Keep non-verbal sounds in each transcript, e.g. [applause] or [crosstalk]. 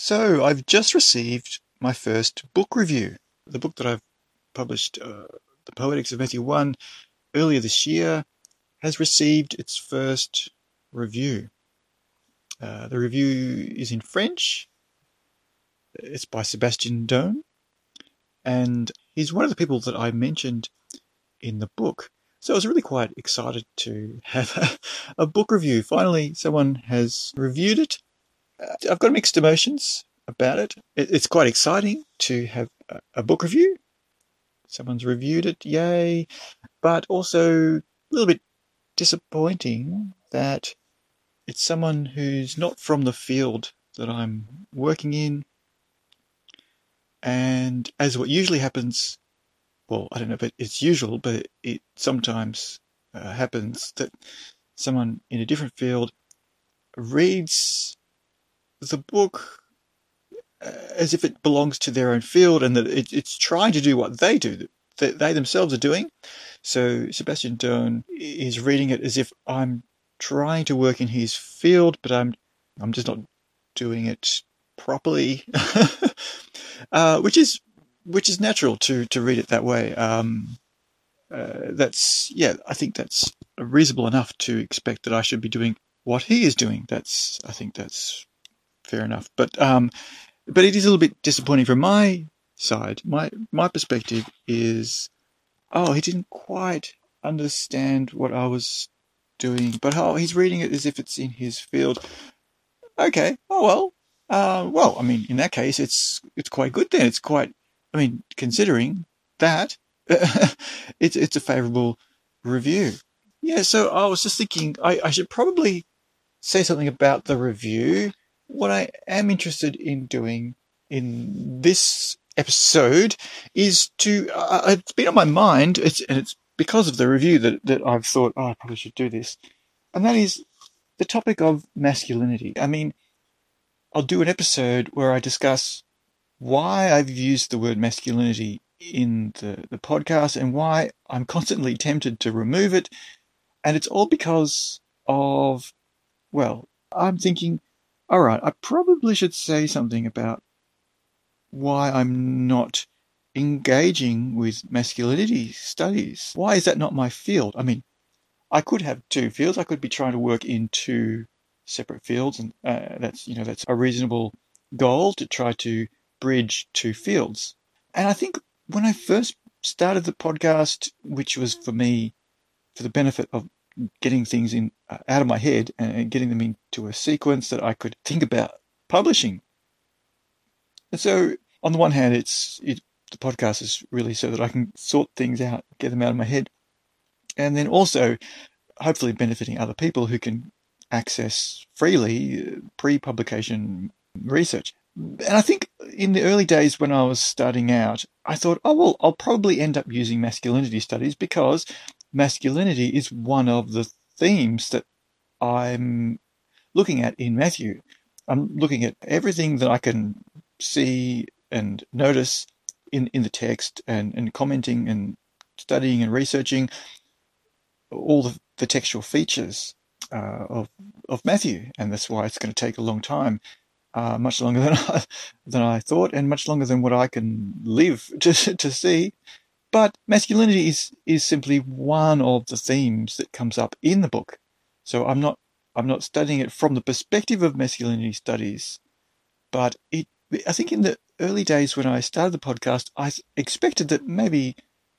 So, I've just received my first book review. The book that I've published, uh, The Poetics of Matthew 1, earlier this year, has received its first review. Uh, the review is in French. It's by Sébastien Doane. And he's one of the people that I mentioned in the book. So I was really quite excited to [laughs] have a, a book review. Finally, someone has reviewed it. Uh, I've got mixed emotions about it. it. It's quite exciting to have a, a book review. Someone's reviewed it, yay. But also a little bit disappointing that it's someone who's not from the field that I'm working in. And as what usually happens, well, I don't know if it's usual, but it sometimes uh, happens that someone in a different field reads the book uh, as if it belongs to their own field and that it, it's trying to do what they do, that they themselves are doing. So Sébastien Doane is reading it as if I'm trying to work in his field, but I'm I'm just not doing it properly, [laughs] uh, which is which is natural to to read it that way. Um, uh, that's yeah, I think that's reasonable enough to expect that I should be doing what he is doing. That's I think that's fair enough. But um, but it is a little bit disappointing from my side. My my perspective is, oh, he didn't quite understand what I was doing, but oh, he's reading it as if it's in his field. Okay, oh well. Uh, well, I mean, in that case, it's it's quite good then. It's quite, I mean, considering that, [laughs] it's it's a favourable review. Yeah, so I was just thinking I, I should probably say something about the review. What I am interested in doing in this episode is to uh, it's been on my mind. It's and it's because of the review that, that I've thought, oh, I probably should do this. And that is the topic of masculinity. I mean, I'll do an episode where I discuss why I've used the word masculinity in the, the podcast and why I'm constantly tempted to remove it. And it's all because of, well, I'm thinking, all right, I probably should say something about why I'm not engaging with masculinity studies. Why is that not my field? I mean, I could have two fields. I could be trying to work in two separate fields, and uh, that's you know that's a reasonable goal to try to bridge two fields. And I think when I first started the podcast, which was for me for the benefit of getting things in uh, out of my head and getting them into a sequence that I could think about publishing. And so, on the one hand, it's it the podcast is really so that I can sort things out, get them out of my head, and then also hopefully benefiting other people who can access freely uh, pre-publication research. And I think in the early days when I was starting out, I thought, oh well, I'll probably end up using masculinity studies because masculinity is one of the themes that I'm looking at in Matthew. I'm looking at everything that I can see and notice in, in the text and, and commenting and studying and researching all the, the textual features uh, of of Matthew, and that's why it's going to take a long time, uh, much longer [laughs] than I, than I thought, and much longer than what I can live [laughs] to to see. But masculinity is is simply one of the themes that comes up in the book. So I'm not I'm not studying it from the perspective of masculinity studies, but it I think in the early days when I started the podcast, I expected that maybe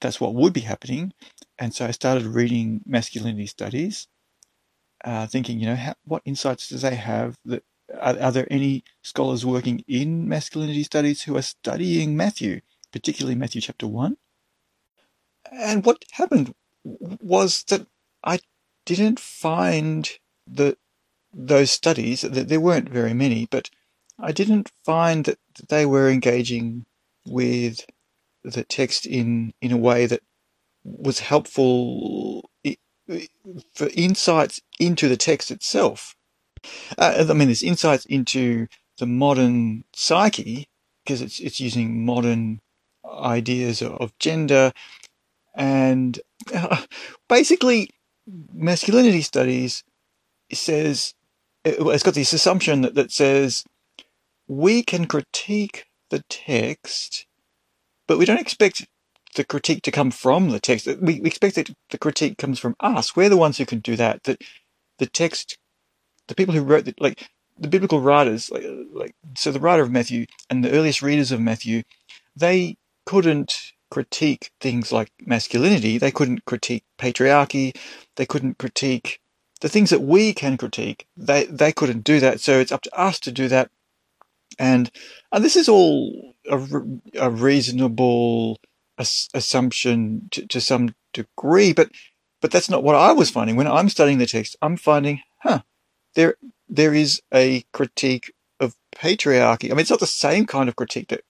that's what would be happening. And so I started reading masculinity studies, uh, thinking, you know, how, what insights do they have? That are, are there any scholars working in masculinity studies who are studying Matthew, particularly Matthew chapter 1? And what happened was that I didn't find that those studies, there weren't very many, but I didn't find that they were engaging with the text in, in a way that was helpful for insights into the text itself. Uh, I mean, there's insights into the modern psyche because it's it's using modern ideas of gender and uh, [laughs] basically masculinity studies says it's got this assumption that, that says we can critique the text, but we don't expect the critique to come from the text. We, we expect that the critique comes from us. We're the ones who can do that. That the text, the people who wrote the, like the biblical writers, like, like so the writer of Matthew and the earliest readers of Matthew, they couldn't critique things like masculinity. They couldn't critique patriarchy. They couldn't critique the things that we can critique. They they couldn't do that. So it's up to us to do that. And and this is all a, a reasonable assumption to, to some degree, but but that's not what I was finding when I'm studying the text. I'm finding, huh, there there is a critique of patriarchy. I mean, it's not the same kind of critique that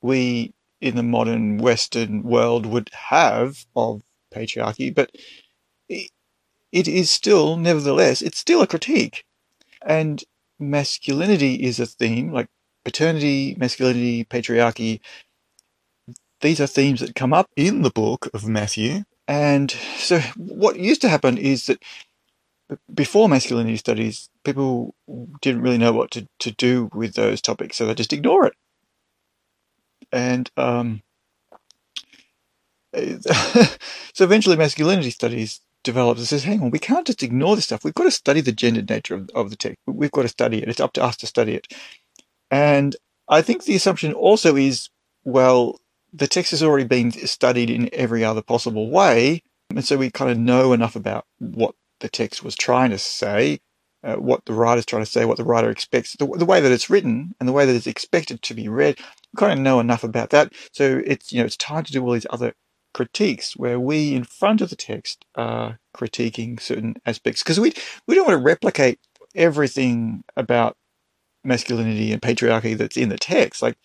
we in the modern Western world would have of patriarchy, but it, is still, nevertheless, it's still a critique. And masculinity is a theme, like paternity, masculinity, patriarchy. These are themes that come up in the book of Matthew. And so what used to happen is that before masculinity studies, people didn't really know what to, to do with those topics, so they just ignore it. And um, [laughs] so eventually, masculinity studies develops and says, hang on, we can't just ignore this stuff. We've got to study the gendered nature of, of the text. We've got to study it. It's up to us to study it. And I think the assumption also is, well, the text has already been studied in every other possible way. And so we kind of know enough about what the text was trying to say, uh, what the writer's trying to say, what the writer expects, the, the, way that it's written and the way that it's expected to be read. Kind of know enough about that. So it's, you know, it's time to do all these other critiques where we, in front of the text, are critiquing certain aspects because we, we don't want to replicate everything about masculinity and patriarchy that's in the text. Like,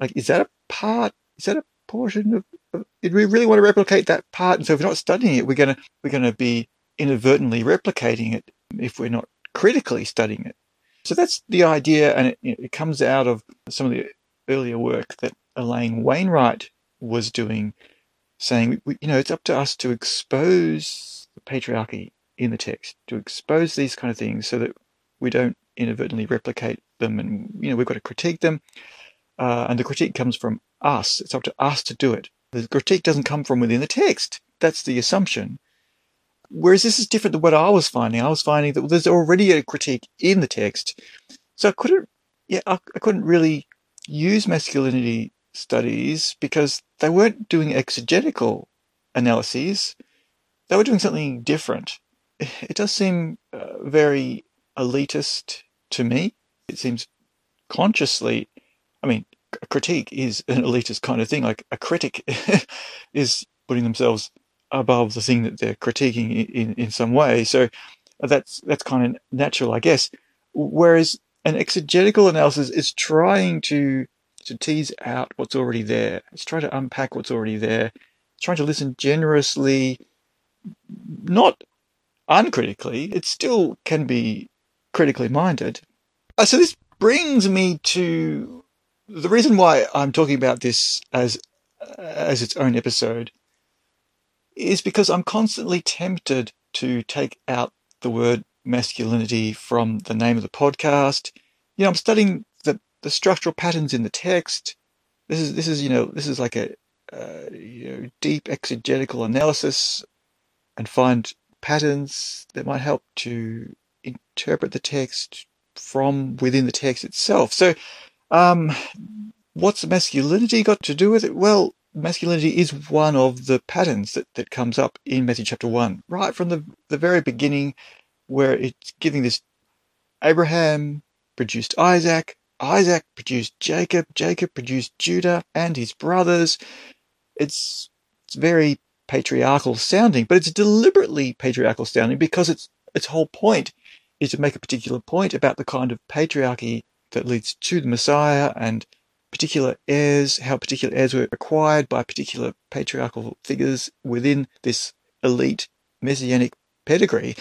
like, is that a part? Is that a portion of, of did we really want to replicate that part? And so if we're not studying it, we're gonna we're gonna be inadvertently replicating it if we're not critically studying it. So that's the idea, and it, it comes out of some of the earlier work that Elaine Wainwright was doing, saying, you know, it's up to us to expose the patriarchy in the text, to expose these kind of things so that we don't inadvertently replicate them, and you know, we've got to critique them, uh, and the critique comes from us. It's up to us to do it. The critique doesn't come from within the text. That's the assumption. Whereas this is different than what I was finding. I was finding that there's already a critique in the text. So I couldn't, yeah, I, I couldn't really use masculinity studies because they weren't doing exegetical analyses. They were doing something different. [laughs] It does seem uh, very elitist to me. It seems consciously, I mean, a critique is an elitist kind of thing. Like a critic [laughs] is putting themselves above the thing that they're critiquing in, in some way. So that's that's kind of natural, I guess. Whereas an exegetical analysis is trying to to tease out what's already there. It's trying to unpack what's already there. It's trying to listen generously, not uncritically. It still can be critically minded. Uh, so this brings me to the reason why I'm talking about this as as its own episode is because I'm constantly tempted to take out the word masculinity from the name of the podcast. You know, I'm studying the, the structural patterns in the text. This is this is you know this is like a uh, you know deep exegetical analysis and find patterns that might help to interpret the text from within the text itself. So, um, what's masculinity got to do with it? Well, masculinity is one of the patterns that, that comes up in Matthew chapter 1, right from the, the very beginning, where it's giving this Abraham produced Isaac, Isaac produced Jacob, Jacob produced Judah and his brothers. It's, it's very patriarchal sounding, but it's deliberately patriarchal sounding because its its whole point is to make a particular point about the kind of patriarchy that leads to the Messiah and particular heirs, how particular heirs were acquired by particular patriarchal figures within this elite messianic pedigree.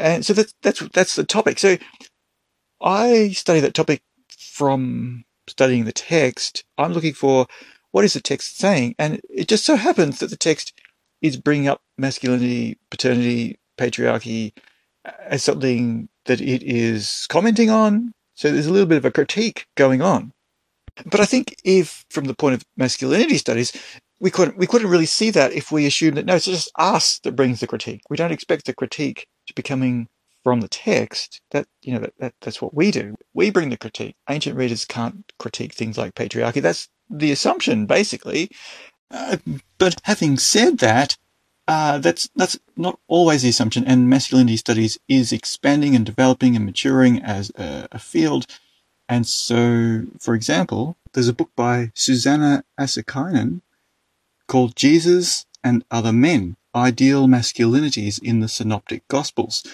And so that's that's that's the topic. So I study that topic from studying the text. I'm looking for what is the text saying, and it just so happens that the text is bringing up masculinity, paternity, patriarchy uh, as something that it is commenting on, So there's a little bit of a critique going on. But I think if, from the point of masculinity studies, we couldn't we couldn't really see that if we assume that no, it's just us that brings the critique. We don't expect the critique to be coming from the text. That you know that, that that's what we do. We bring the critique. Ancient readers can't critique things like patriarchy. That's the assumption, basically. Uh, but having said that, uh, that's that's not always the assumption, and masculinity studies is expanding and developing and maturing as a, a field. And so, for example, there's a book by Susanna Asikainen called Jesus and Other Men Ideal Masculinities in the Synoptic Gospels.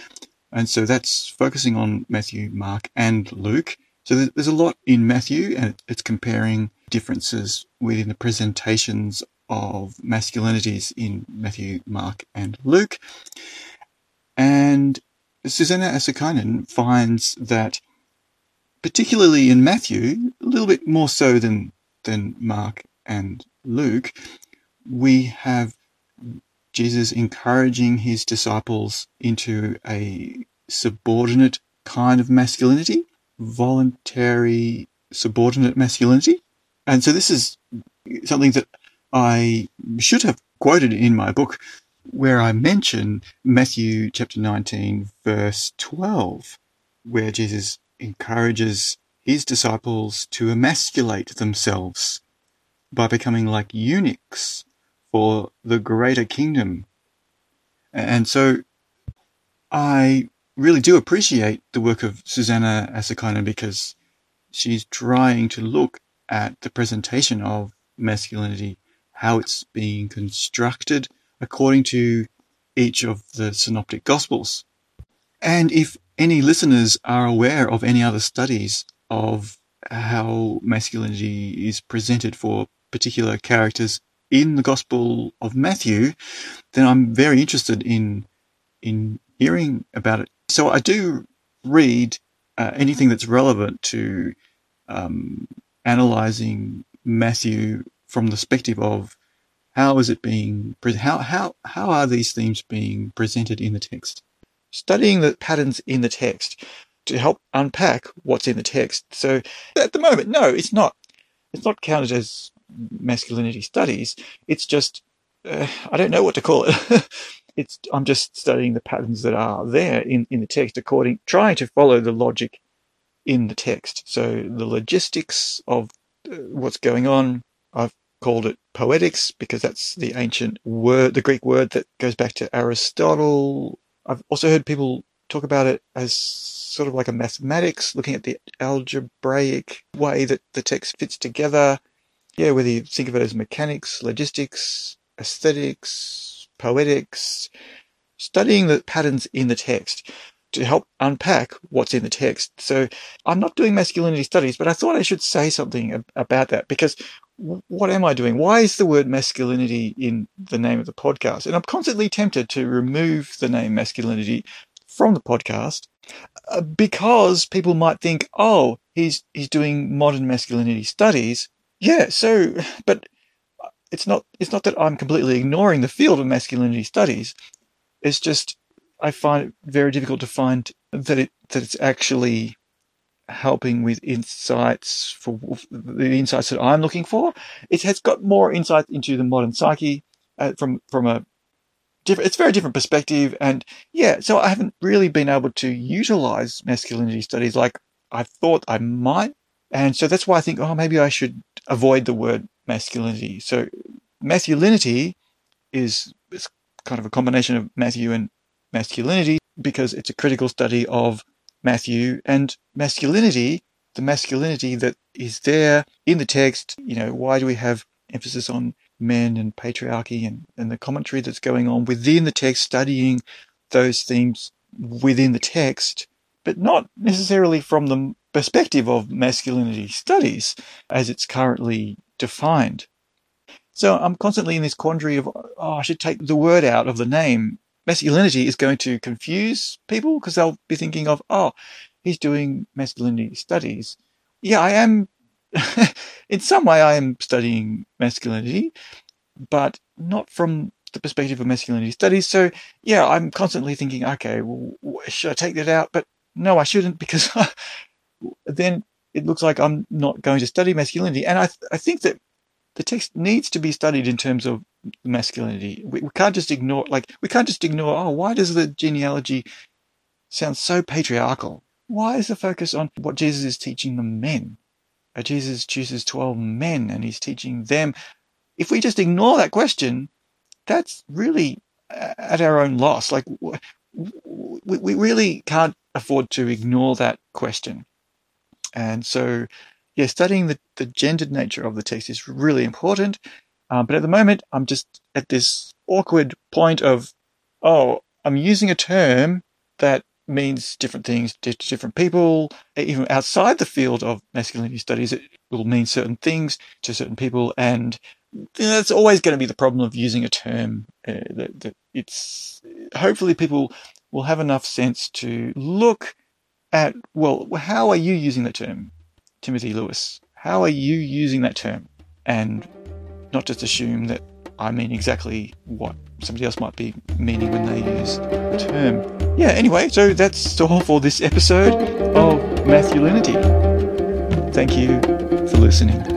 And so that's focusing on Matthew, Mark, and Luke. So there's a lot in Matthew, and it's comparing differences within the presentations of masculinities in Matthew, Mark, and Luke. And Susanna Asikainen finds that, particularly in Matthew, a little bit more so than, than Mark and Luke, we have Jesus encouraging his disciples into a subordinate kind of masculinity, voluntary subordinate masculinity. And so this is something that I should have quoted in my book where I mention Matthew chapter 19 verse 12, where Jesus encourages his disciples to emasculate themselves by becoming like eunuchs for the greater kingdom. And so I really do appreciate the work of Susanna Asikainen because she's trying to look at the presentation of masculinity, how it's being constructed according to each of the synoptic gospels. And if any listeners are aware of any other studies of how masculinity is presented for particular characters in the Gospel of Matthew, then I'm very interested in in hearing about it. So I do read uh, anything that's relevant to um, analyzing Matthew from the perspective of how is it being how how how are these themes being presented in the text? Studying the patterns in the text to help unpack what's in the text. So at the moment, no, it's not. It's not counted as masculinity studies. It's just uh, I don't know what to call it. [laughs] it's I'm just studying the patterns that are there in, in the text, according trying to follow the logic in the text. So the logistics of uh, what's going on. I've called it poetics because that's the ancient word, the Greek word that goes back to Aristotle. I've also heard people talk about it as sort of like a mathematics, looking at the algebraic way that the text fits together yeah, whether you think of it as mechanics, logistics, aesthetics, poetics, studying the patterns in the text to help unpack what's in the text. So I'm not doing masculinity studies, but I thought I should say something about that because what am I doing? Why is the word masculinity in the name of the podcast? And I'm constantly tempted to remove the name masculinity from the podcast uh, because people might think, oh, he's he's doing modern masculinity studies, yeah, so but it's not it's not that I'm completely ignoring the field of masculinity studies. It's just I find it very difficult to find that it that it's actually helping with insights for the insights that I'm looking for. It has got more insight into the modern psyche uh, from from a different. It's very different perspective, and yeah, so I haven't really been able to utilize masculinity studies like I thought I might, and so that's why I think, oh, maybe I should avoid the word masculinity. So masculinity is, kind of a combination of Matthew and masculinity because it's a critical study of Matthew and masculinity, the masculinity that is there in the text. You know, why do we have emphasis on men and patriarchy and, and the commentary that's going on within the text, studying those themes within the text, but not necessarily from the perspective of masculinity studies as it's currently defined. So I'm constantly in this quandary of, oh, I should take the word out of the name. Masculinity is going to confuse people because they'll be thinking of, oh, he's doing masculinity studies. Yeah, I am. [laughs] in some way, I am studying masculinity, but not from the perspective of masculinity studies. So, yeah, I'm constantly thinking, okay, well, should I take that out? But no, I shouldn't because [laughs] then it looks like I'm not going to study masculinity. And I, th- I think that the text needs to be studied in terms of masculinity. We, we can't just ignore, like, we can't just ignore, oh, why does the genealogy sound so patriarchal? Why is the focus on what Jesus is teaching the men? Uh, Jesus chooses 12 men and he's teaching them. If we just ignore that question, that's really uh, at our own loss. Like, we, we really can't afford to ignore that question. And so, yeah, studying the, the gendered nature of the text is really important. Um, but at the moment, I'm just at this awkward point of, oh, I'm using a term that means different things to different people. Even outside the field of masculinity studies, it will mean certain things to certain people. And that's always going to be the problem of using a term uh, that, that it's hopefully people will have enough sense to look at, well, how are you using that term, Timothy Lewis? How are you using that term? And not just assume that I mean exactly what somebody else might be meaning when they use the term. Yeah, anyway, so that's all for this episode of Masculinity. Thank you for listening.